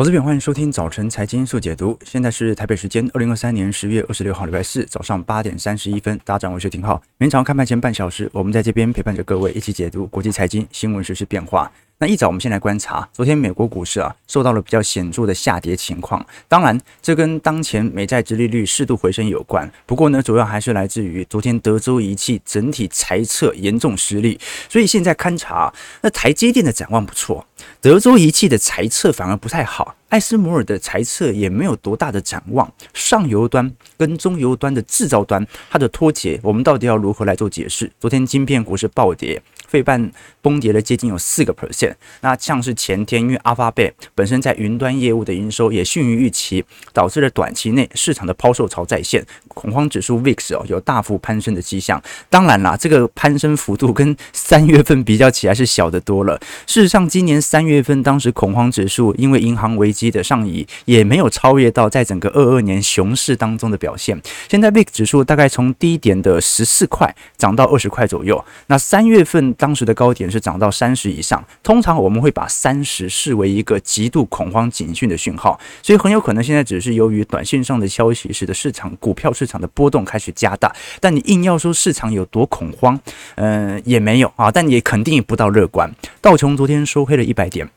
投资朋友，欢迎收听早晨财经速解读。现在是台北时间二零二三年十月二十六号，礼拜四早上八点三十一分。大家好，我是廷浩。每天早上开盘前半小时，我们在这边陪伴着各位一起解读国际财经新闻实、时变化。那一早，我们先来观察昨天美国股市啊，受到了比较显著的下跌情况。当然，这跟当前美债殖利率适度回升有关。不过呢，主要还是来自于昨天德州仪器整体财测严重失利。所以现在勘察，那台积电的展望不错，德州仪器的裁测反而不太好。艾斯摩尔的裁测也没有多大的展望，上游端跟中游端的制造端，它的脱节，我们到底要如何来做解释？昨天晶片股是暴跌，费半崩跌了接近有四个 percent。那像是前天，因为 Alphabet 本身在云端业务的营收也逊于预期，导致了短期内市场的抛售潮再现，恐慌指数 VIX 哦有大幅攀升的迹象。当然啦，这个攀升幅度跟三月份比较起来是小得多了。事实上，今年三月份当时恐慌指数因为银行危机。的上移也没有超越到在整个二二年熊市当中的表现。现在 VIX 指数大概从低点的十四块涨到二十块左右。那三月份当时的高点是涨到三十以上。通常我们会把三十视为一个极度恐慌警讯的讯号，所以很有可能现在只是由于短线上的消息使得市场股票市场的波动开始加大。但你硬要说市场有多恐慌，嗯、也没有啊，但也肯定也不到乐观。道琼昨天收黑了一百点。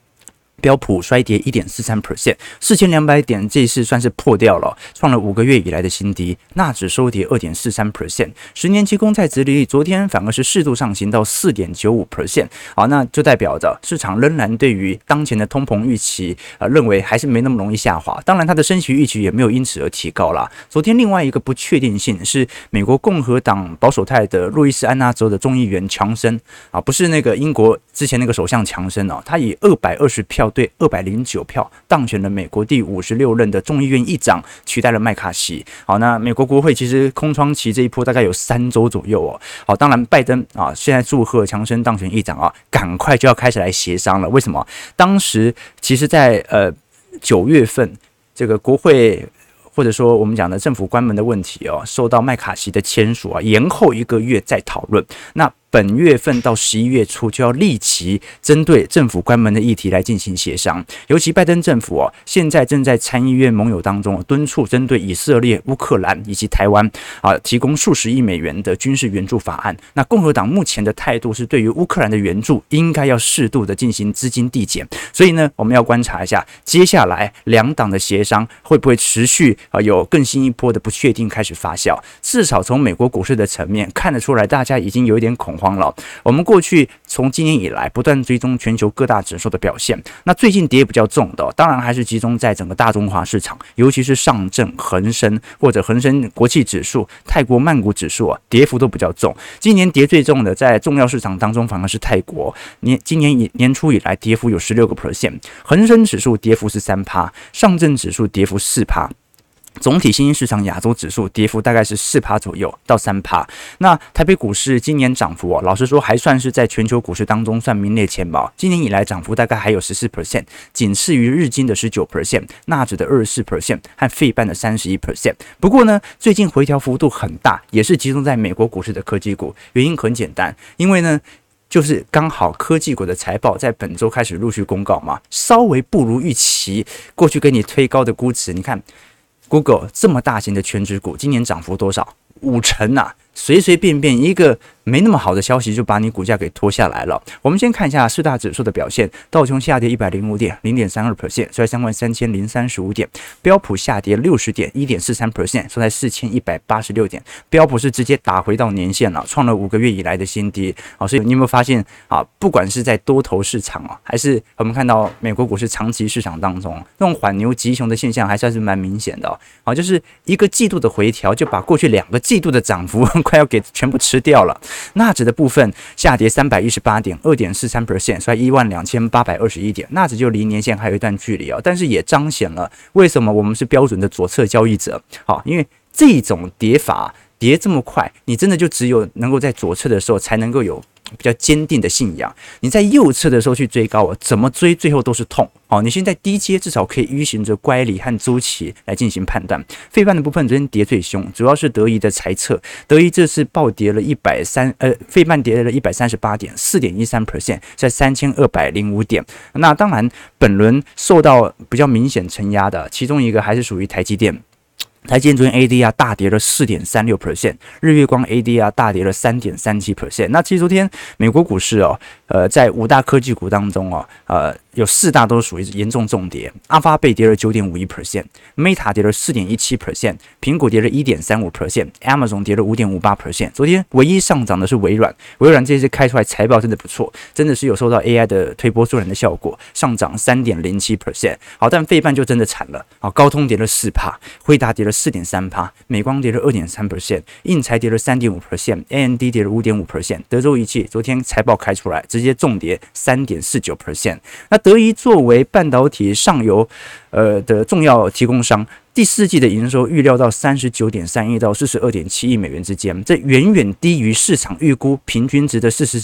标普衰跌一点四三 percent，四千两百点，这一次算是破掉了，创了五个月以来的新低。纳指收跌二点四三 percent，十年期公债殖利率昨天反而是适度上行到四点九五 percent，好，那就代表着市场仍然对于当前的通膨预期，呃，认为还是没那么容易下滑。当然，它的升息预期也没有因此而提高啦。昨天另外一个不确定性是美国共和党保守派的路易斯安那州的众议员强森啊，不是那个英国之前那个首相强森哦，他以二百二十票。对，二百零九票当选了美国第五十六任的众议院议长，取代了麦卡锡。好，那美国国会其实空窗期这一波大概有三周左右哦。好，当然拜登啊，现在祝贺强生当选议长啊，赶快就要开始来协商了。为什么？当时其实在，呃九月份，这个国会或者说我们讲的政府关门的问题哦，受到麦卡锡的签署啊，延后一个月再讨论。那本月份到十一月初就要立即针对政府关门的议题来进行协商，尤其拜登政府哦，现在正在参议院盟友当中敦促针对以色列、乌克兰以及台湾啊提供数十亿美元的军事援助法案。那共和党目前的态度是对于乌克兰的援助应该要适度的进行资金递减，所以呢，我们要观察一下接下来两党的协商会不会持续啊有更新一波的不确定开始发酵。至少从美国股市的层面看得出来，大家已经有一点恐慌。慌了。我们过去从今年以来不断追踪全球各大指数的表现，那最近跌比较重的，当然还是集中在整个大中华市场，尤其是上证、恒生或者恒生国际指数、泰国曼谷指数啊，跌幅都比较重。今年跌最重的，在重要市场当中反而是泰国，年今年以年初以来跌幅有十六个 percent，恒生指数跌幅是三趴，上证指数跌幅四趴。总体新兴市场亚洲指数跌幅大概是四趴左右到三趴。那台北股市今年涨幅哦，老实说还算是在全球股市当中算名列前茅。今年以来涨幅大概还有十四 percent，仅次于日经的十九 percent，纳指的二十四 percent 和费半的三十一 percent。不过呢，最近回调幅度很大，也是集中在美国股市的科技股。原因很简单，因为呢，就是刚好科技股的财报在本周开始陆续公告嘛，稍微不如预期，过去给你推高的估值，你看。Google 这么大型的全职股，今年涨幅多少？五成啊！随随便便一个没那么好的消息就把你股价给拖下来了。我们先看一下四大指数的表现：道琼下跌一百零五点，零点三二 percent，收在三万三千零三十五点；标普下跌六十点，一点四三 percent，收在四千一百八十六点。标普是直接打回到年线了，创了五个月以来的新低。好，所以你有没有发现啊？不管是在多头市场啊，还是我们看到美国股市长期市场当中，那种缓牛急熊的现象还算是蛮明显的。好，就是一个季度的回调，就把过去两个季度的涨幅。快要给全部吃掉了。纳指的部分下跌三百一十八点，二点四三 percent，所以一万两千八百二十一点。纳指就离年线还有一段距离啊，但是也彰显了为什么我们是标准的左侧交易者。好，因为这种跌法跌这么快，你真的就只有能够在左侧的时候才能够有比较坚定的信仰。你在右侧的时候去追高啊，怎么追最后都是痛。好，你现在低阶至少可以依循着乖离和周期来进行判断。费半的部分昨天跌最凶，主要是德仪的财测，德仪这次暴跌了一百三，呃，费半跌了一百三十八点，四点一三 percent，在三千二百零五点。那当然，本轮受到比较明显承压的，其中一个还是属于台积电。台积电昨天 ADR 大跌了四点三六 percent，日月光 ADR 大跌了三点三七 percent。那其实昨天美国股市哦，呃，在五大科技股当中哦，呃。有四大都属于严重重跌，阿发贝跌了九点五一 percent，Meta 跌了四点一七 percent，苹果跌了一点三五 percent，Amazon 跌了五点五八 percent。昨天唯一上涨的是微软，微软这次开出来财报真的不错，真的是有受到 AI 的推波助澜的效果，上涨三点零七 percent。好，但费半就真的惨了，好，高通跌了四趴，惠达跌了四点三趴，美光跌了二点三 percent，应材跌了三点五 percent，AMD 跌了五点五 percent，德州仪器昨天财报开出来直接重跌三点四九 percent。那德仪作为半导体上游，呃的重要提供商，第四季的营收预料到三十九点三亿到四十二点七亿美元之间，这远远低于市场预估平均值的四十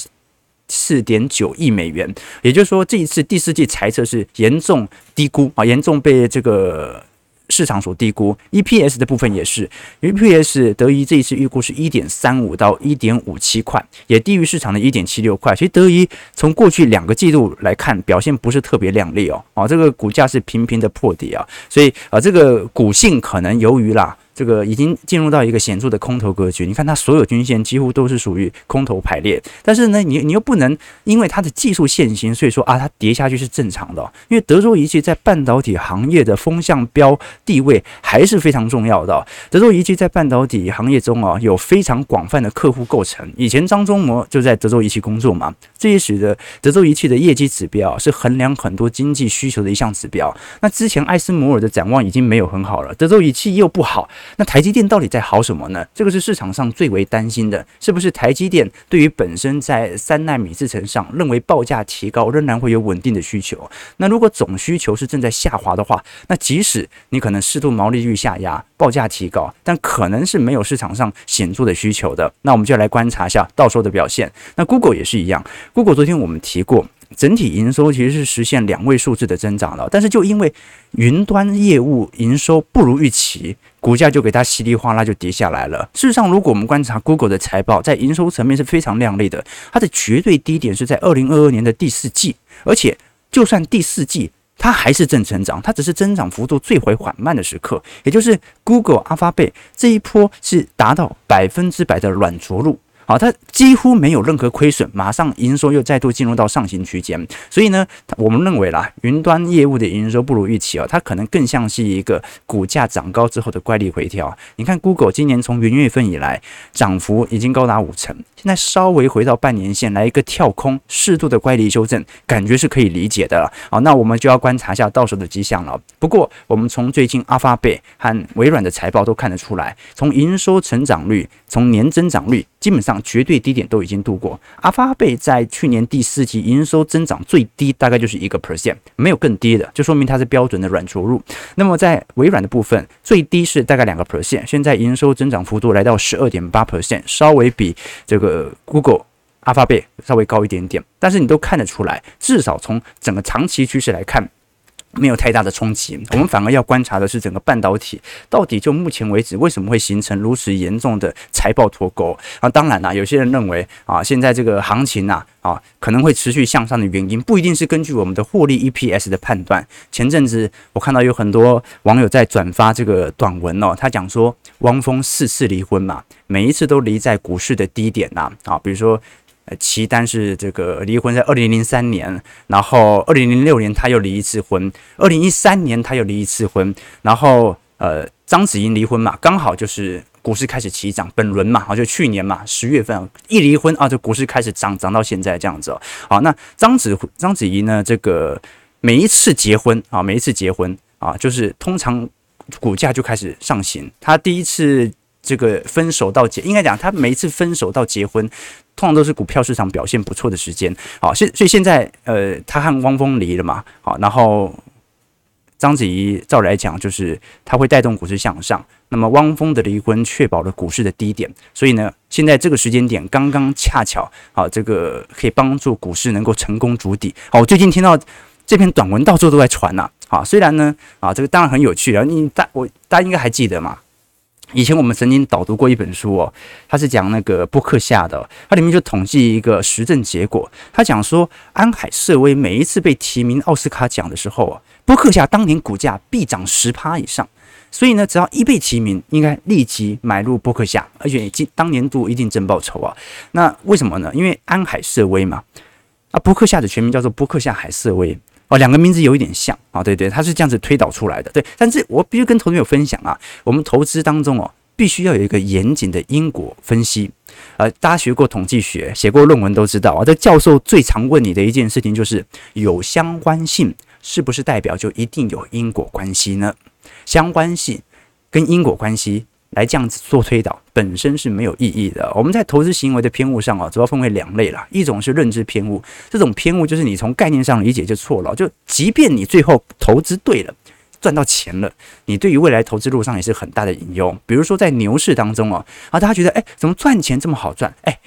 四点九亿美元。也就是说，这一次第四季财测是严重低估啊，严重被这个。市场所低估，EPS 的部分也是，EPS 德仪这一次预估是一点三五到一点五七块，也低于市场的一点七六块。其实德仪从过去两个季度来看，表现不是特别亮丽哦，啊，这个股价是频频的破底啊，所以啊，这个股性可能由于啦。这个已经进入到一个显著的空头格局，你看它所有均线几乎都是属于空头排列，但是呢，你你又不能因为它的技术线型，所以说啊，它跌下去是正常的，因为德州仪器在半导体行业的风向标地位还是非常重要的。德州仪器在半导体行业中啊，有非常广泛的客户构成。以前张忠谋就在德州仪器工作嘛，这也使得德州仪器的业绩指标是衡量很多经济需求的一项指标。那之前艾斯摩尔的展望已经没有很好了，德州仪器又不好。那台积电到底在好什么呢？这个是市场上最为担心的，是不是台积电对于本身在三纳米制程上认为报价提高仍然会有稳定的需求？那如果总需求是正在下滑的话，那即使你可能适度毛利率下压，报价提高，但可能是没有市场上显著的需求的。那我们就来观察一下到时候的表现。那 Google 也是一样，Google 昨天我们提过。整体营收其实是实现两位数字的增长了，但是就因为云端业务营收不如预期，股价就给它稀里哗啦就跌下来了。事实上，如果我们观察 Google 的财报，在营收层面是非常亮丽的，它的绝对低点是在二零二二年的第四季，而且就算第四季它还是正成长，它只是增长幅度最为缓慢的时刻，也就是 Google Alphabet 这一波是达到百分之百的软着陆。好，它几乎没有任何亏损，马上营收又再度进入到上行区间，所以呢，我们认为啦，云端业务的营收不如预期啊，它可能更像是一个股价涨高之后的乖离回调。你看，Google 今年从元月份以来涨幅已经高达五成，现在稍微回到半年线来一个跳空，适度的乖离修正，感觉是可以理解的了。好，那我们就要观察一下到时候的迹象了。不过，我们从最近 Alphabet 和微软的财报都看得出来，从营收成长率，从年增长率，基本上。绝对低点都已经度过，阿发贝在去年第四季营收增长最低大概就是一个 percent，没有更低的，就说明它是标准的软着陆。那么在微软的部分，最低是大概两个 percent，现在营收增长幅度来到十二点八 percent，稍微比这个 Google 阿发贝稍微高一点点，但是你都看得出来，至少从整个长期趋势来看。没有太大的冲击，我们反而要观察的是整个半导体到底就目前为止为什么会形成如此严重的财报脱钩啊？当然啦，有些人认为啊，现在这个行情呐啊可能会持续向上的原因，不一定是根据我们的获利 EPS 的判断。前阵子我看到有很多网友在转发这个短文哦，他讲说汪峰四次离婚嘛，每一次都离在股市的低点呐啊，比如说。齐丹是这个离婚在二零零三年，然后二零零六年他又离一次婚，二零一三年他又离一次婚，然后呃章子怡离婚嘛，刚好就是股市开始起涨，本轮嘛，好就去年嘛十月份一离婚啊，这股市开始涨涨到现在这样子哦。好，那章子章子怡呢，这个每一次结婚啊，每一次结婚啊，就是通常股价就开始上行。他第一次这个分手到结，应该讲他每一次分手到结婚。通常都是股票市场表现不错的时间，好，现所以现在呃，他和汪峰离了嘛，好，然后章子怡照来讲就是他会带动股市向上。那么汪峰的离婚确保了股市的低点，所以呢，现在这个时间点刚刚恰巧啊，这个可以帮助股市能够成功筑底。好，我最近听到这篇短文到处都在传呐。好，虽然呢啊，这个当然很有趣啊，你大我大家应该还记得嘛？以前我们曾经导读过一本书哦，它是讲那个波克夏的，它里面就统计一个实证结果，他讲说安海瑟薇每一次被提名奥斯卡奖的时候啊，波克夏当年股价必涨十趴以上。所以呢，只要一被提名，应该立即买入波克夏，而且今当年度一定正报酬啊。那为什么呢？因为安海瑟薇嘛，啊，波克夏的全名叫做波克夏海瑟薇哦，两个名字有一点像啊，对对，它是这样子推导出来的。对，但是我必须跟投资友分享啊，我们投资当中哦，必须要有一个严谨的因果分析。呃，大家学过统计学，写过论文都知道啊，这教授最常问你的一件事情就是有相关性，是不是代表就一定有因果关系呢？相关性跟因果关系来这样子做推导，本身是没有意义的。我们在投资行为的偏误上啊，主要分为两类啦，一种是认知偏误，这种偏误就是你从概念上理解就错了。就即便你最后投资对了，赚到钱了，你对于未来投资路上也是很大的隐忧。比如说在牛市当中啊，啊，大家觉得哎，怎么赚钱这么好赚？哎。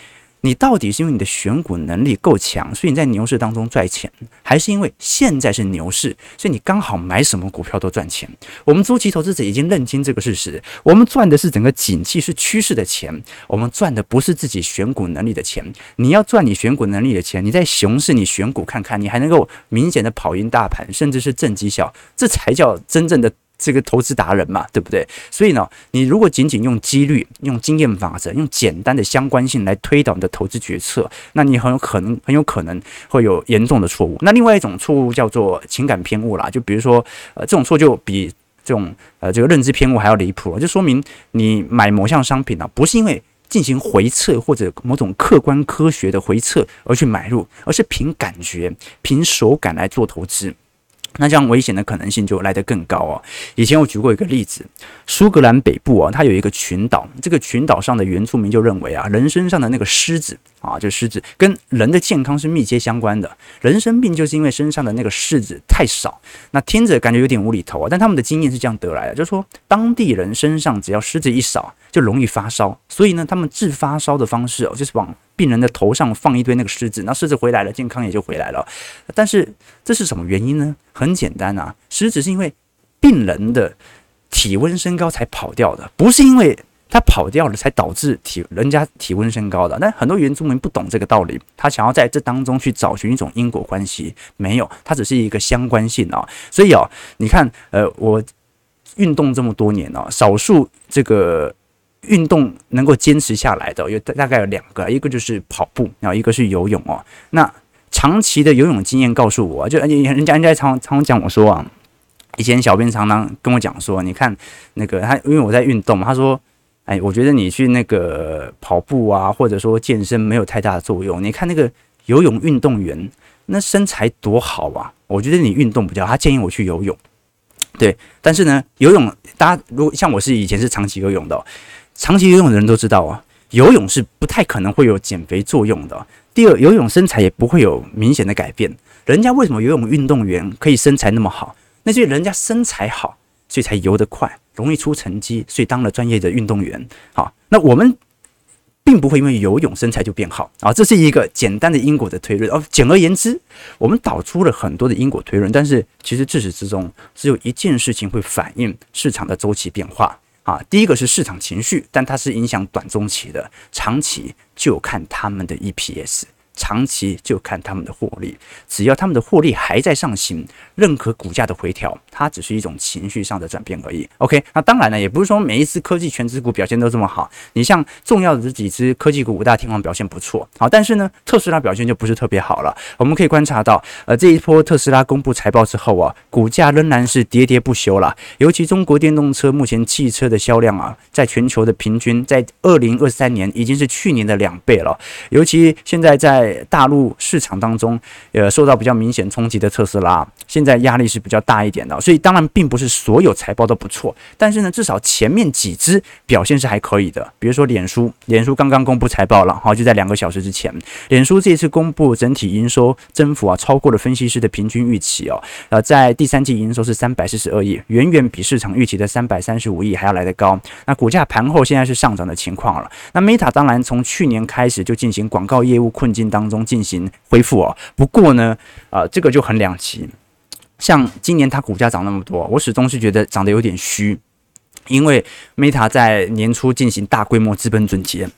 你到底是因为你的选股能力够强，所以你在牛市当中赚钱，还是因为现在是牛市，所以你刚好买什么股票都赚钱？我们周期投资者已经认清这个事实，我们赚的是整个景气是趋势的钱，我们赚的不是自己选股能力的钱。你要赚你选股能力的钱，你在熊市你选股看看，你还能够明显的跑赢大盘，甚至是正绩效，这才叫真正的。这个投资达人嘛，对不对？所以呢，你如果仅仅用几率、用经验法则、用简单的相关性来推导你的投资决策，那你很有可能、很有可能会有严重的错误。那另外一种错误叫做情感偏误啦，就比如说，呃，这种错就比这种呃这个认知偏误还要离谱，就说明你买某项商品呢，不是因为进行回测或者某种客观科学的回测而去买入，而是凭感觉、凭手感来做投资。那这样危险的可能性就来得更高哦。以前我举过一个例子，苏格兰北部啊，它有一个群岛，这个群岛上的原住民就认为啊，人身上的那个虱子啊，就虱子跟人的健康是密切相关的。人生病就是因为身上的那个虱子太少。那听着感觉有点无厘头啊，但他们的经验是这样得来的，就是说当地人身上只要虱子一少，就容易发烧。所以呢，他们治发烧的方式哦，就是往病人的头上放一堆那个虱子，那虱子回来了，健康也就回来了。但是这是什么原因呢？很简单啊，虱子是因为病人的体温升高才跑掉的，不是因为他跑掉了才导致体人家体温升高的。但很多原住民不懂这个道理，他想要在这当中去找寻一种因果关系，没有，它只是一个相关性啊。所以啊，你看，呃，我运动这么多年啊，少数这个。运动能够坚持下来的有大概有两个，一个就是跑步，然后一个是游泳哦。那长期的游泳经验告诉我，就人家人家常常讲我说啊，以前小编常常跟我讲说，你看那个他，因为我在运动嘛，他说，哎，我觉得你去那个跑步啊，或者说健身没有太大的作用。你看那个游泳运动员，那身材多好啊！我觉得你运动比较，他建议我去游泳。对，但是呢，游泳大家如果像我是以前是长期游泳的。长期游泳的人都知道啊，游泳是不太可能会有减肥作用的。第二，游泳身材也不会有明显的改变。人家为什么游泳运动员可以身材那么好？那就是人家身材好，所以才游得快，容易出成绩，所以当了专业的运动员。好，那我们并不会因为游泳身材就变好啊。这是一个简单的因果的推论。哦，简而言之，我们导出了很多的因果推论，但是其实自始至终只有一件事情会反映市场的周期变化。啊，第一个是市场情绪，但它是影响短中期的，长期就看他们的 EPS。长期就看他们的获利，只要他们的获利还在上行，任何股价的回调，它只是一种情绪上的转变而已。OK，那当然呢，也不是说每一只科技全值股表现都这么好。你像重要的这几只科技股，五大天王表现不错，好，但是呢，特斯拉表现就不是特别好了。我们可以观察到，呃，这一波特斯拉公布财报之后啊，股价仍然是跌跌不休了。尤其中国电动车目前汽车的销量啊，在全球的平均，在二零二三年已经是去年的两倍了。尤其现在在在大陆市场当中，呃，受到比较明显冲击的特斯拉，现在压力是比较大一点的，所以当然并不是所有财报都不错，但是呢，至少前面几支表现是还可以的。比如说脸书，脸书刚刚公布财报了，好，就在两个小时之前，脸书这一次公布整体营收增幅啊，超过了分析师的平均预期哦。呃，在第三季营收是三百四十二亿，远远比市场预期的三百三十五亿还要来得高。那股价盘后现在是上涨的情况了。那 Meta 当然从去年开始就进行广告业务困境当中进行恢复哦。不过呢，呃，这个就很两极。像今年它股价涨那么多，我始终是觉得涨得有点虚，因为 Meta 在年初进行大规模资本总结，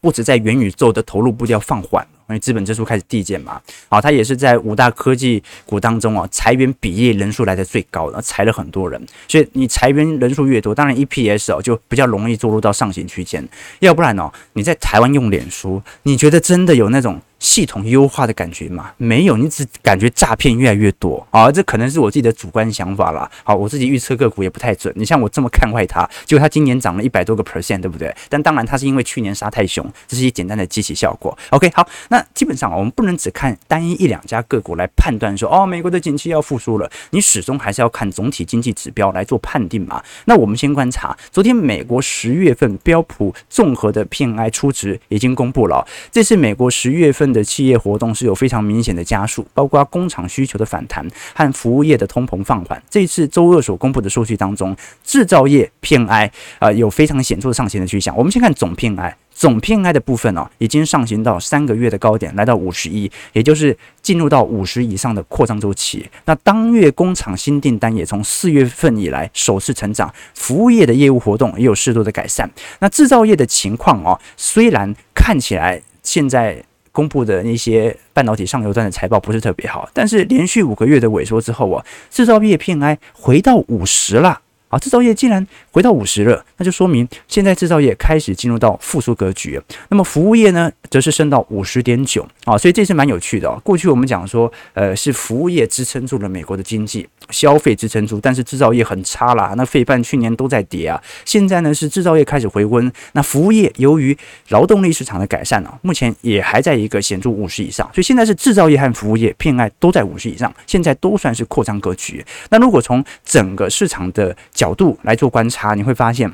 不止在元宇宙的投入步调放缓，因为资本支出开始递减嘛。好，它也是在五大科技股当中啊，裁员比例人数来的最高的，裁了很多人。所以你裁员人数越多，当然 EPS 哦就比较容易做入到上行区间。要不然哦，你在台湾用脸书，你觉得真的有那种？系统优化的感觉嘛，没有，你只感觉诈骗越来越多啊，这可能是我自己的主观想法啦。好，我自己预测个股也不太准。你像我这么看坏它，结果它今年涨了一百多个 percent，对不对？但当然它是因为去年杀太凶，这是一简单的机器效果。OK，好，那基本上我们不能只看单一一两家个股来判断说，哦，美国的景气要复苏了，你始终还是要看总体经济指标来做判定嘛。那我们先观察，昨天美国十月份标普综合的 PMI 初值已经公布了，这是美国十月份。的企业活动是有非常明显的加速，包括工厂需求的反弹和服务业的通膨放缓。这一次周二所公布的数据当中，制造业 PMI 啊有非常显著的上行的趋向。我们先看总 PMI，总偏 I 的部分哦，已经上行到三个月的高点，来到五十一，也就是进入到五十以上的扩张周期。那当月工厂新订单也从四月份以来首次成长，服务业的业务活动也有适度的改善。那制造业的情况哦，虽然看起来现在。公布的那些半导体上游端的财报不是特别好，但是连续五个月的萎缩之后啊，制造业 PMI 回到五十了。啊，制造业竟然回到五十了，那就说明现在制造业开始进入到复苏格局。那么服务业呢，则是升到五十点九啊，所以这是蛮有趣的。过去我们讲说，呃，是服务业支撑住了美国的经济，消费支撑住，但是制造业很差啦。那费半去年都在跌啊，现在呢是制造业开始回温，那服务业由于劳动力市场的改善啊，目前也还在一个显著五十以上，所以现在是制造业和服务业偏爱都在五十以上，现在都算是扩张格局。那如果从整个市场的角度来做观察，你会发现，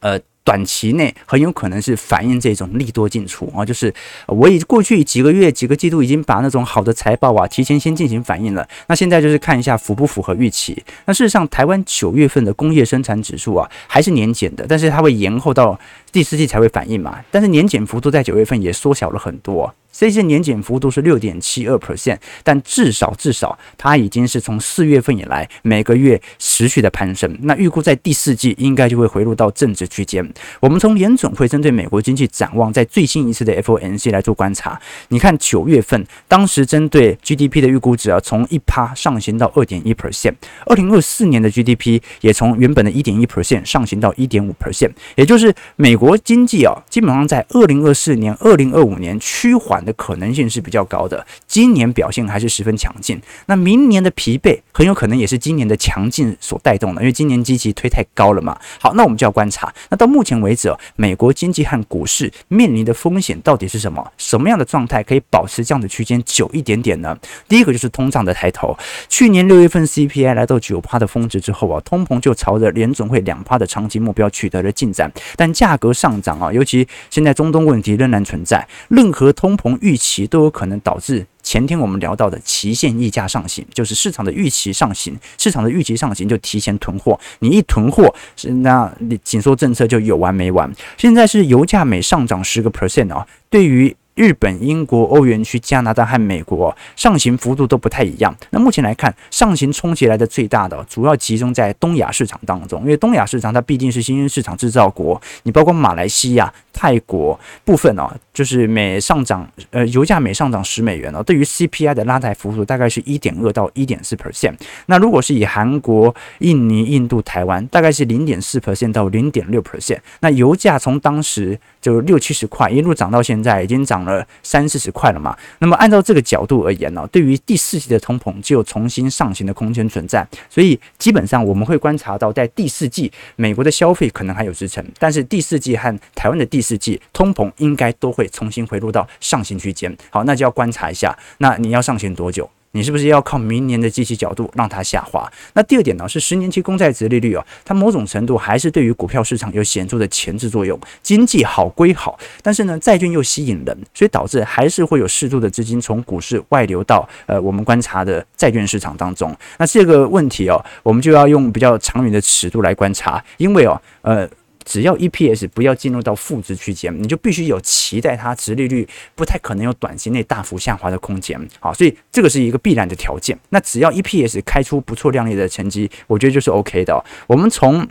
呃，短期内很有可能是反映这种利多进出啊，就是我以过去几个月、几个季度已经把那种好的财报啊提前先进行反映了，那现在就是看一下符不符合预期。那事实上，台湾九月份的工业生产指数啊还是年减的，但是它会延后到第四季才会反映嘛，但是年减幅度在九月份也缩小了很多。这些年减幅度是六点七二 percent，但至少至少它已经是从四月份以来每个月持续的攀升。那预估在第四季应该就会回落到正值区间。我们从联准会针对美国经济展望，在最新一次的 FOMC 来做观察。你看九月份当时针对 GDP 的预估值啊，从一趴上行到二点一 percent。二零二四年的 GDP 也从原本的一点一 percent 上行到一点五 percent，也就是美国经济啊，基本上在二零二四年、二零二五年趋缓。的可能性是比较高的，今年表现还是十分强劲。那明年的疲惫很有可能也是今年的强劲所带动的，因为今年积极推太高了嘛。好，那我们就要观察。那到目前为止，美国经济和股市面临的风险到底是什么？什么样的状态可以保持这样的区间久一点点呢？第一个就是通胀的抬头。去年六月份 CPI 来到九趴的峰值之后啊，通膨就朝着联总会两趴的长期目标取得了进展。但价格上涨啊，尤其现在中东问题仍然存在，任何通膨。预期都有可能导致前天我们聊到的期限溢价上行，就是市场的预期上行，市场的预期上行就提前囤货，你一囤货，那你紧缩政策就有完没完。现在是油价每上涨十个 percent 啊，对于。日本、英国、欧元区、加拿大和美国上行幅度都不太一样。那目前来看，上行冲击来的最大的，主要集中在东亚市场当中，因为东亚市场它毕竟是新兴市场制造国。你包括马来西亚、泰国部分哦，就是每上涨呃油价每上涨十美元哦，对于 CPI 的拉抬幅度大概是一点二到一点四 percent。那如果是以韩国、印尼、印度、台湾，大概是零点四 percent 到零点六 percent。那油价从当时就六七十块一路涨到现在，已经涨。呃，三四十块了嘛。那么按照这个角度而言呢，对于第四季的通膨就有重新上行的空间存在。所以基本上我们会观察到，在第四季美国的消费可能还有支撑，但是第四季和台湾的第四季通膨应该都会重新回落到上行区间。好，那就要观察一下，那你要上行多久？你是不是要靠明年的基期角度让它下滑？那第二点呢，是十年期公债殖利率哦，它某种程度还是对于股票市场有显著的前置作用。经济好归好，但是呢，债券又吸引人，所以导致还是会有适度的资金从股市外流到呃我们观察的债券市场当中。那这个问题哦，我们就要用比较长远的尺度来观察，因为哦，呃。只要 EPS 不要进入到负值区间，你就必须有期待它值利率不太可能有短期内大幅下滑的空间。好，所以这个是一个必然的条件。那只要 EPS 开出不错亮丽的成绩，我觉得就是 OK 的。我们从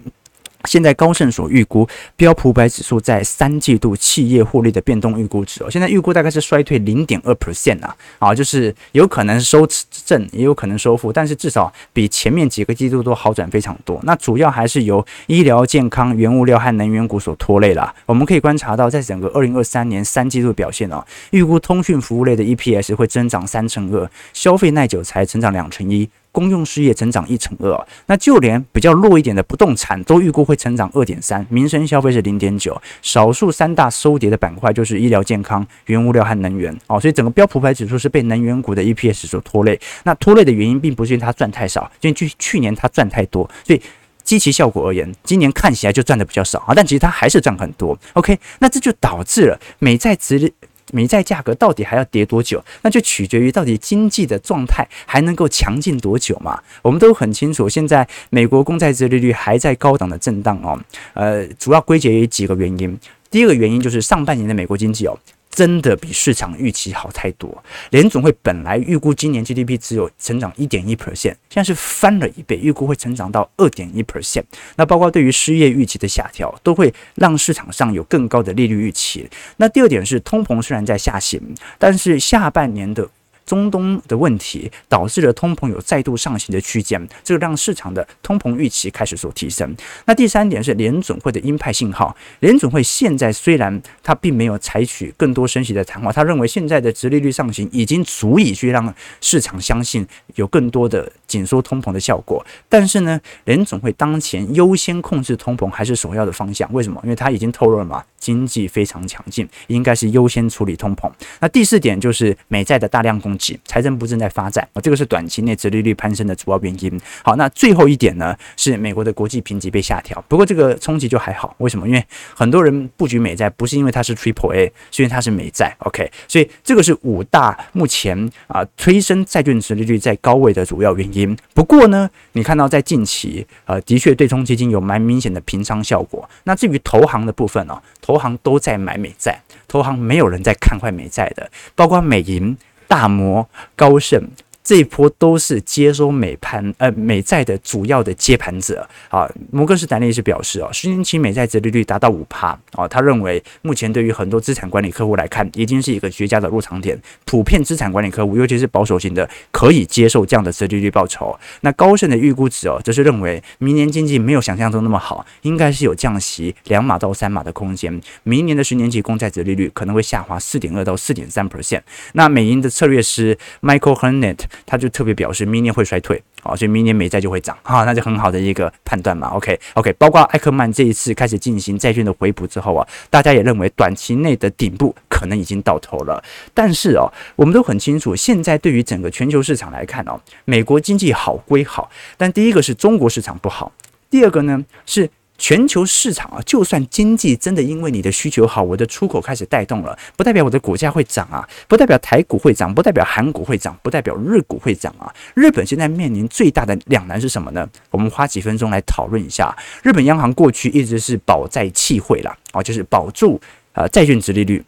现在高盛所预估标普五百指数在三季度企业获利的变动预估值哦，现在预估大概是衰退零点二 percent 啊，啊，就是有可能收正，也有可能收负，但是至少比前面几个季度都好转非常多。那主要还是由医疗健康、原物料和能源股所拖累了。我们可以观察到，在整个二零二三年三季度表现哦，预估通讯服务类的 EPS 会增长三成二，消费耐久才成长两成一。公用事业增长一成二，那就连比较弱一点的不动产都预估会成长二点三，民生消费是零点九，少数三大收跌的板块就是医疗健康、原物料和能源哦，所以整个标普百指数是被能源股的 EPS 所拖累。那拖累的原因并不是因为它赚太少，因为去去年它赚太多，所以基期效果而言，今年看起来就赚的比较少啊，但其实它还是赚很多。OK，那这就导致了美债值美债价格到底还要跌多久？那就取决于到底经济的状态还能够强劲多久嘛？我们都很清楚，现在美国公债殖利率还在高档的震荡哦。呃，主要归结于几个原因。第一个原因就是上半年的美国经济哦。真的比市场预期好太多。联总会本来预估今年 GDP 只有成长一点一 percent，现在是翻了一倍，预估会成长到二点一 percent。那包括对于失业预期的下调，都会让市场上有更高的利率预期。那第二点是通膨虽然在下行，但是下半年的。中东的问题导致了通膨有再度上行的区间，这个让市场的通膨预期开始所提升。那第三点是联准会的鹰派信号，联准会现在虽然他并没有采取更多升息的谈话，他认为现在的殖利率上行已经足以去让市场相信有更多的紧缩通膨的效果，但是呢，联准会当前优先控制通膨还是首要的方向。为什么？因为他已经透露了嘛，经济非常强劲，应该是优先处理通膨。那第四点就是美债的大量供财政部正在发债啊，这个是短期内殖利率攀升的主要原因。好，那最后一点呢，是美国的国际评级被下调，不过这个冲击就还好。为什么？因为很多人布局美债不是因为它是 Triple A，是因为它是美债。OK，所以这个是五大目前啊推升债券殖利率在高位的主要原因。不过呢，你看到在近期呃，的确对冲基金有蛮明显的平仓效果。那至于投行的部分呢，投行都在买美债，投行没有人在看坏美债的，包括美银。大摩、高盛。这一波都是接收美盘呃美债的主要的接盘者啊。摩根士丹利是表示哦，十年期美债殖利率达到五趴哦，他认为目前对于很多资产管理客户来看，已经是一个绝佳的入场点。普遍资产管理客户，尤其是保守型的，可以接受这样的殖利率报酬。那高盛的预估值哦，则是认为明年经济没有想象中那么好，应该是有降息两码到三码的空间。明年的十年期公债殖利率可能会下滑四点二到四点三 percent。那美银的策略师 Michael Hurnett 他就特别表示，明年会衰退，啊，所以明年美债就会涨，哈，那就很好的一个判断嘛。OK，OK，包括艾克曼这一次开始进行债券的回补之后啊，大家也认为短期内的顶部可能已经到头了。但是哦，我们都很清楚，现在对于整个全球市场来看哦，美国经济好归好，但第一个是中国市场不好，第二个呢是。全球市场啊，就算经济真的因为你的需求好，我的出口开始带动了，不代表我的股价会涨啊，不代表台股会涨，不代表韩股会涨，不代表日股会涨啊。日本现在面临最大的两难是什么呢？我们花几分钟来讨论一下。日本央行过去一直是保债弃汇啦，啊，就是保住呃债券殖利率。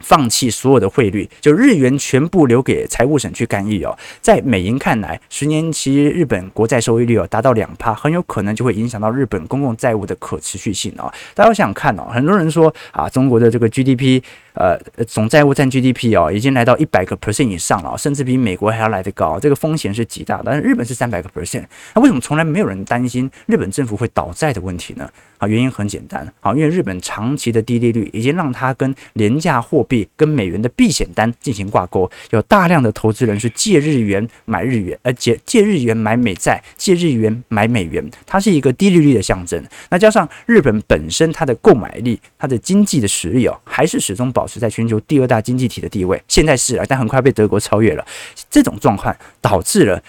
放弃所有的汇率，就日元全部留给财务省去干预哦。在美银看来，十年期日本国债收益率哦达到两趴，很有可能就会影响到日本公共债务的可持续性哦。大家想想看哦，很多人说啊，中国的这个 GDP。呃，总债务占 GDP 哦，已经来到一百个 percent 以上了，甚至比美国还要来得高，这个风险是极大的。但是日本是三百个 percent，那为什么从来没有人担心日本政府会倒债的问题呢？啊，原因很简单，啊，因为日本长期的低利率已经让它跟廉价货币跟美元的避险单进行挂钩，有大量的投资人是借日元买日元，而借借日元买美债，借日元买美元，它是一个低利率的象征。那加上日本本身它的购买力、它的经济的实力哦，还是始终保。保持在全球第二大经济体的地位，现在是啊，但很快被德国超越了。这种状况导致了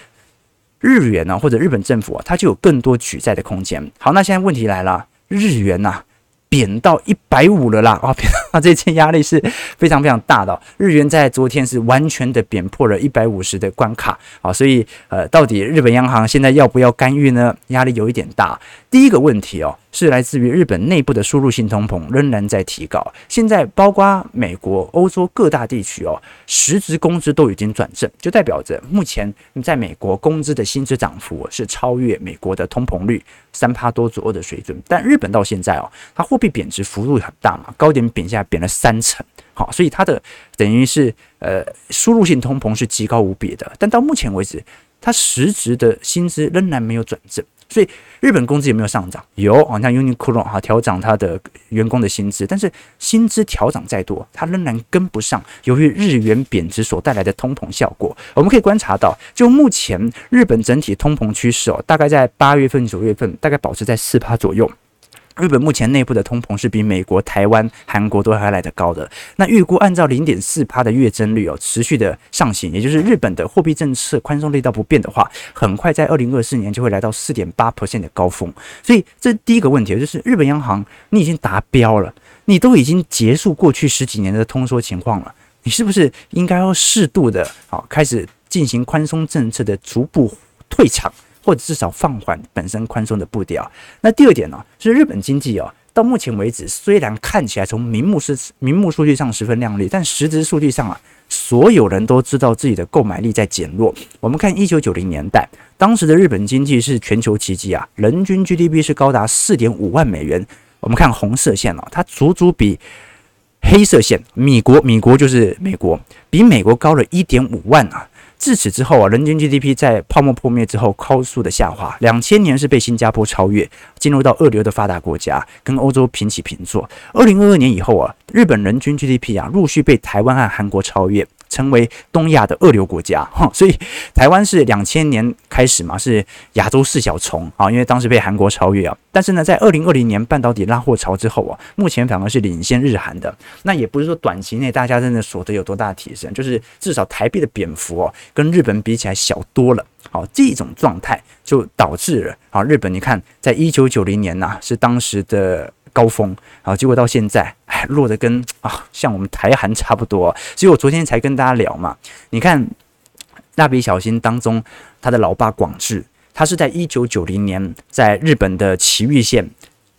日元呢、或者日本政府啊，它就有更多举债的空间。好，那现在问题来了，日元呐、贬到一百五了啦！啊，那这些压力是非常非常大的。日元在昨天是完全的贬破了一百五十的关卡啊，所以呃，到底日本央行现在要不要干预呢？压力有一点大。第一个问题哦。是来自于日本内部的输入性通膨仍然在提高，现在包括美国、欧洲各大地区哦，实质工资都已经转正，就代表着目前在美国工资的薪资涨幅是超越美国的通膨率三趴多左右的水准。但日本到现在哦，它货币贬值幅度很大嘛，高点贬下贬了三成，好，所以它的等于是呃输入性通膨是极高无比的，但到目前为止，它实质的薪资仍然没有转正。所以日本工资有没有上涨？有，啊像 Uniqlo 哈调涨它的员工的薪资，但是薪资调涨再多，它仍然跟不上由于日元贬值所带来的通膨效果。我们可以观察到，就目前日本整体通膨趋势哦，大概在八月份、九月份大概保持在四趴左右。日本目前内部的通膨是比美国、台湾、韩国都还来得高的。那预估按照零点四趴的月增率哦，持续的上行，也就是日本的货币政策宽松力道不变的话，很快在二零二四年就会来到四点八%的高峰。所以这第一个问题就是，日本央行你已经达标了，你都已经结束过去十几年的通缩情况了，你是不是应该要适度的啊开始进行宽松政策的逐步退场？或者至少放缓本身宽松的步调。那第二点呢、是日本经济哦，到目前为止虽然看起来从名目是名目数据上十分亮丽，但实质数据上啊，所有人都知道自己的购买力在减弱。我们看一九九零年代，当时的日本经济是全球奇迹啊，人均 GDP 是高达四点五万美元。我们看红色线哦，它足足比黑色线米国米国就是美国比美国高了一点五万啊。自此之后啊，人均 GDP 在泡沫破灭之后高速的下滑。两千年是被新加坡超越，进入到二流的发达国家，跟欧洲平起平坐。二零二二年以后啊，日本人均 GDP 啊陆续被台湾和韩国超越。成为东亚的二流国家，哈，所以台湾是两千年开始嘛，是亚洲四小虫啊，因为当时被韩国超越啊。但是呢，在二零二零年半导体拉货潮之后啊，目前反而是领先日韩的。那也不是说短期内大家真的所得有多大提升，就是至少台币的贬幅哦，跟日本比起来小多了。好，这种状态就导致了啊，日本你看，在一九九零年呐，是当时的。高峰啊，结果到现在，哎，落得跟啊，像我们台韩差不多。所以我昨天才跟大家聊嘛，你看蜡笔小新当中，他的老爸广志，他是在一九九零年在日本的埼玉县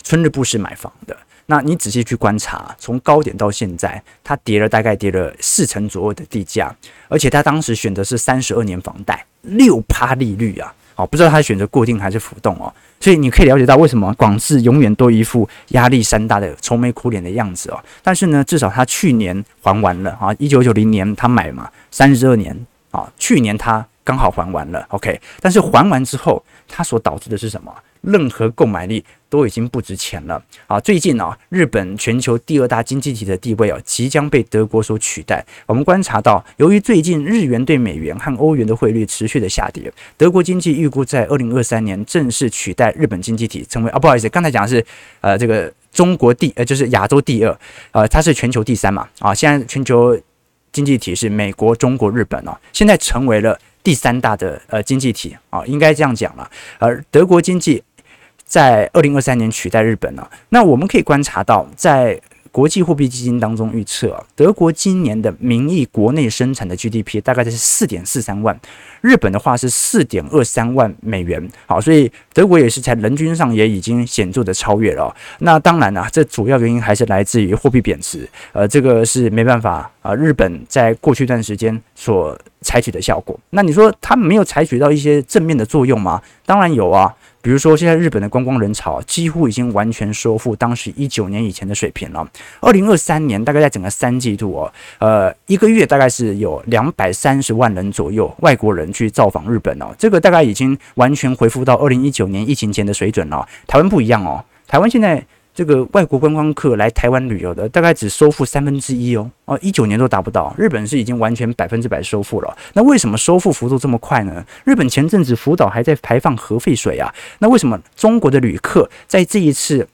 春日部市买房的。那你仔细去观察，从高点到现在，他跌了大概跌了四成左右的地价，而且他当时选的是三十二年房贷，六趴利率啊。哦，不知道他选择固定还是浮动哦，所以你可以了解到为什么广智永远都一副压力山大的愁眉苦脸的样子哦。但是呢，至少他去年还完了啊，一九九零年他买嘛，三十二年啊，去年他刚好还完了，OK。但是还完之后，他所导致的是什么？任何购买力都已经不值钱了啊！最近啊，日本全球第二大经济体的地位啊，即将被德国所取代。我们观察到，由于最近日元对美元和欧元的汇率持续的下跌，德国经济预估在二零二三年正式取代日本经济体，成为啊，不好意思，刚才讲的是呃这个中国第呃就是亚洲第二，呃它是全球第三嘛啊，现在全球经济体是美国、中国、日本哦，现在成为了第三大的呃经济体啊，应该这样讲了，而德国经济。在二零二三年取代日本了。那我们可以观察到，在国际货币基金当中预测，德国今年的名义国内生产的 GDP 大概是四点四三万，日本的话是四点二三万美元。好，所以德国也是在人均上也已经显著的超越了。那当然了，这主要原因还是来自于货币贬值。呃，这个是没办法啊，日本在过去一段时间所采取的效果。那你说它没有采取到一些正面的作用吗？当然有啊。比如说，现在日本的观光人潮几乎已经完全收复当时一九年以前的水平了。二零二三年大概在整个三季度哦，呃，一个月大概是有两百三十万人左右外国人去造访日本哦，这个大概已经完全恢复到二零一九年疫情前的水准了。台湾不一样哦，台湾现在。这个外国观光客来台湾旅游的，大概只收复三分之一哦，哦，一九年都达不到。日本是已经完全百分之百收复了。那为什么收复幅度这么快呢？日本前阵子福岛还在排放核废水啊，那为什么中国的旅客在这一次，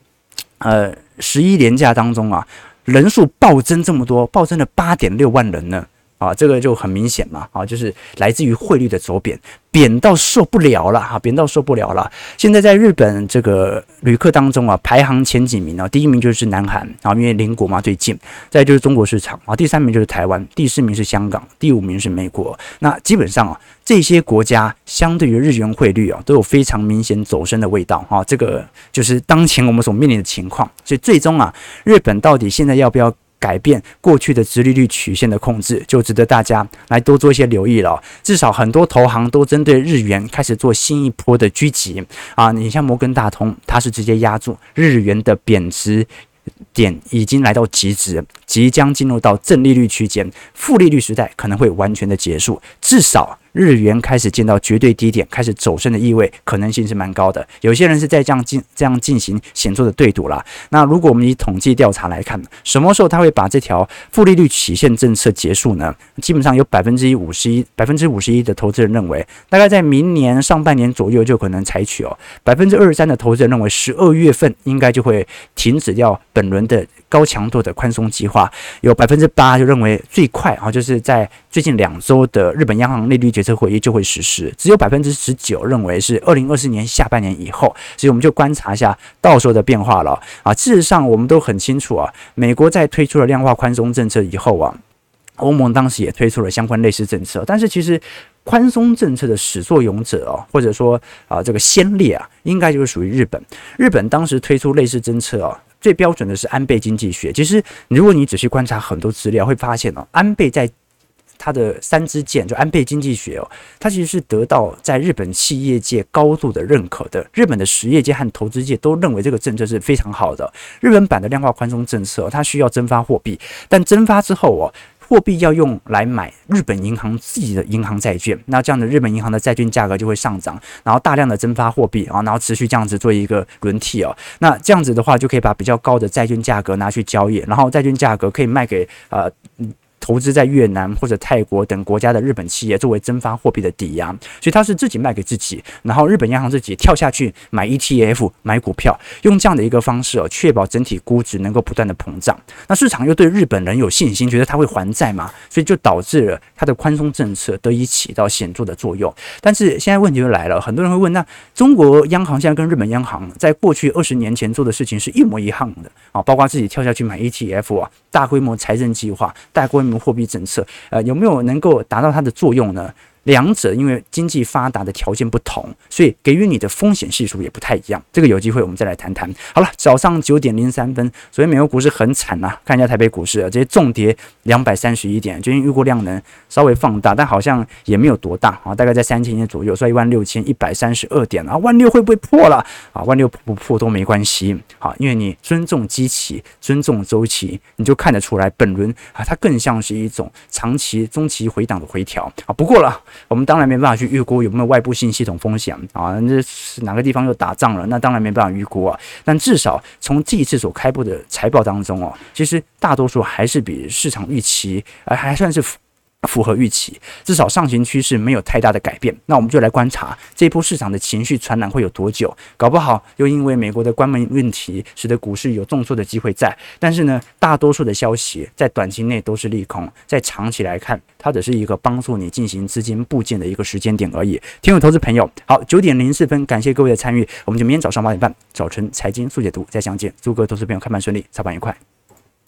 呃，十一连假当中啊，人数暴增这么多，暴增了八点六万人呢？啊，这个就很明显嘛，啊，就是来自于汇率的走贬，贬到受不了了，哈，贬到受不了了。现在在日本这个旅客当中啊，排行前几名啊，第一名就是南韩，啊，因为邻国嘛最近，再就是中国市场啊，第三名就是台湾，第四名是香港，第五名是美国。那基本上啊，这些国家相对于日元汇率啊，都有非常明显走升的味道，啊，这个就是当前我们所面临的情况。所以最终啊，日本到底现在要不要？改变过去的直利率曲线的控制，就值得大家来多做一些留意了。至少很多投行都针对日元开始做新一波的狙击啊！你像摩根大通，它是直接压住日元的贬值点，已经来到极值，即将进入到正利率区间，负利率时代可能会完全的结束，至少。日元开始见到绝对低点，开始走升的意味，可能性是蛮高的。有些人是在这样进这样进行显著的对赌啦。那如果我们以统计调查来看，什么时候他会把这条负利率曲线政策结束呢？基本上有百分之一五十一，百分之五十一的投资人认为，大概在明年上半年左右就可能采取哦。百分之二十三的投资人认为，十二月份应该就会停止掉本轮的高强度的宽松计划。有百分之八就认为最快啊，就是在最近两周的日本央行利率决策。会议就会实施，只有百分之十九认为是二零二四年下半年以后，所以我们就观察一下到时候的变化了啊。事实上，我们都很清楚啊，美国在推出了量化宽松政策以后啊，欧盟当时也推出了相关类似政策。但是其实宽松政策的始作俑者哦，或者说啊这个先烈啊，应该就是属于日本。日本当时推出类似政策啊，最标准的是安倍经济学。其实如果你仔细观察很多资料，会发现哦，安倍在他的三支箭就安倍经济学哦，他其实是得到在日本企业界高度的认可的。日本的实业界和投资界都认为这个政策是非常好的。日本版的量化宽松政策，它需要增发货币，但增发之后哦，货币要用来买日本银行自己的银行债券，那这样的日本银行的债券价格就会上涨，然后大量的增发货币啊，然后持续这样子做一个轮替啊。那这样子的话，就可以把比较高的债券价格拿去交易，然后债券价格可以卖给呃。投资在越南或者泰国等国家的日本企业作为增发货币的抵押，所以他是自己卖给自己，然后日本央行自己跳下去买 ETF 买股票，用这样的一个方式哦，确保整体估值能够不断的膨胀。那市场又对日本人有信心，觉得他会还债嘛，所以就导致了它的宽松政策得以起到显著的作用。但是现在问题就来了，很多人会问，那中国央行现在跟日本央行在过去二十年前做的事情是一模一样的包括自己跳下去买 ETF 啊，大规模财政计划，大规模货币政策，呃，有没有能够达到它的作用呢？两者因为经济发达的条件不同，所以给予你的风险系数也不太一样。这个有机会我们再来谈谈。好了，早上九点零三分，所以美国股市很惨呐。看一下台北股市啊，这些重跌两百三十一点，最近预估量能稍微放大，但好像也没有多大啊，大概在三千点左右，所以一万六千一百三十二点啊，万六会不会破了啊？万六破不破都没关系，好，因为你尊重基期，尊重周期，你就看得出来本轮啊，它更像是一种长期、中期回档的回调啊。不过了。我们当然没办法去预估有没有外部性系统风险啊，这是哪个地方又打仗了？那当然没办法预估啊。但至少从这一次所开布的财报当中哦，其实大多数还是比市场预期，呃，还算是。符合预期，至少上行趋势没有太大的改变。那我们就来观察这一波市场的情绪传染会有多久？搞不好又因为美国的关门问题，使得股市有重挫的机会在。但是呢，大多数的消息在短期内都是利空，在长期来看，它只是一个帮助你进行资金部件的一个时间点而已。听友投资朋友，好，九点零四分，感谢各位的参与，我们就明天早上八点半早晨财经速解读再相见。祝各位投资朋友开盘顺利，操盘愉快。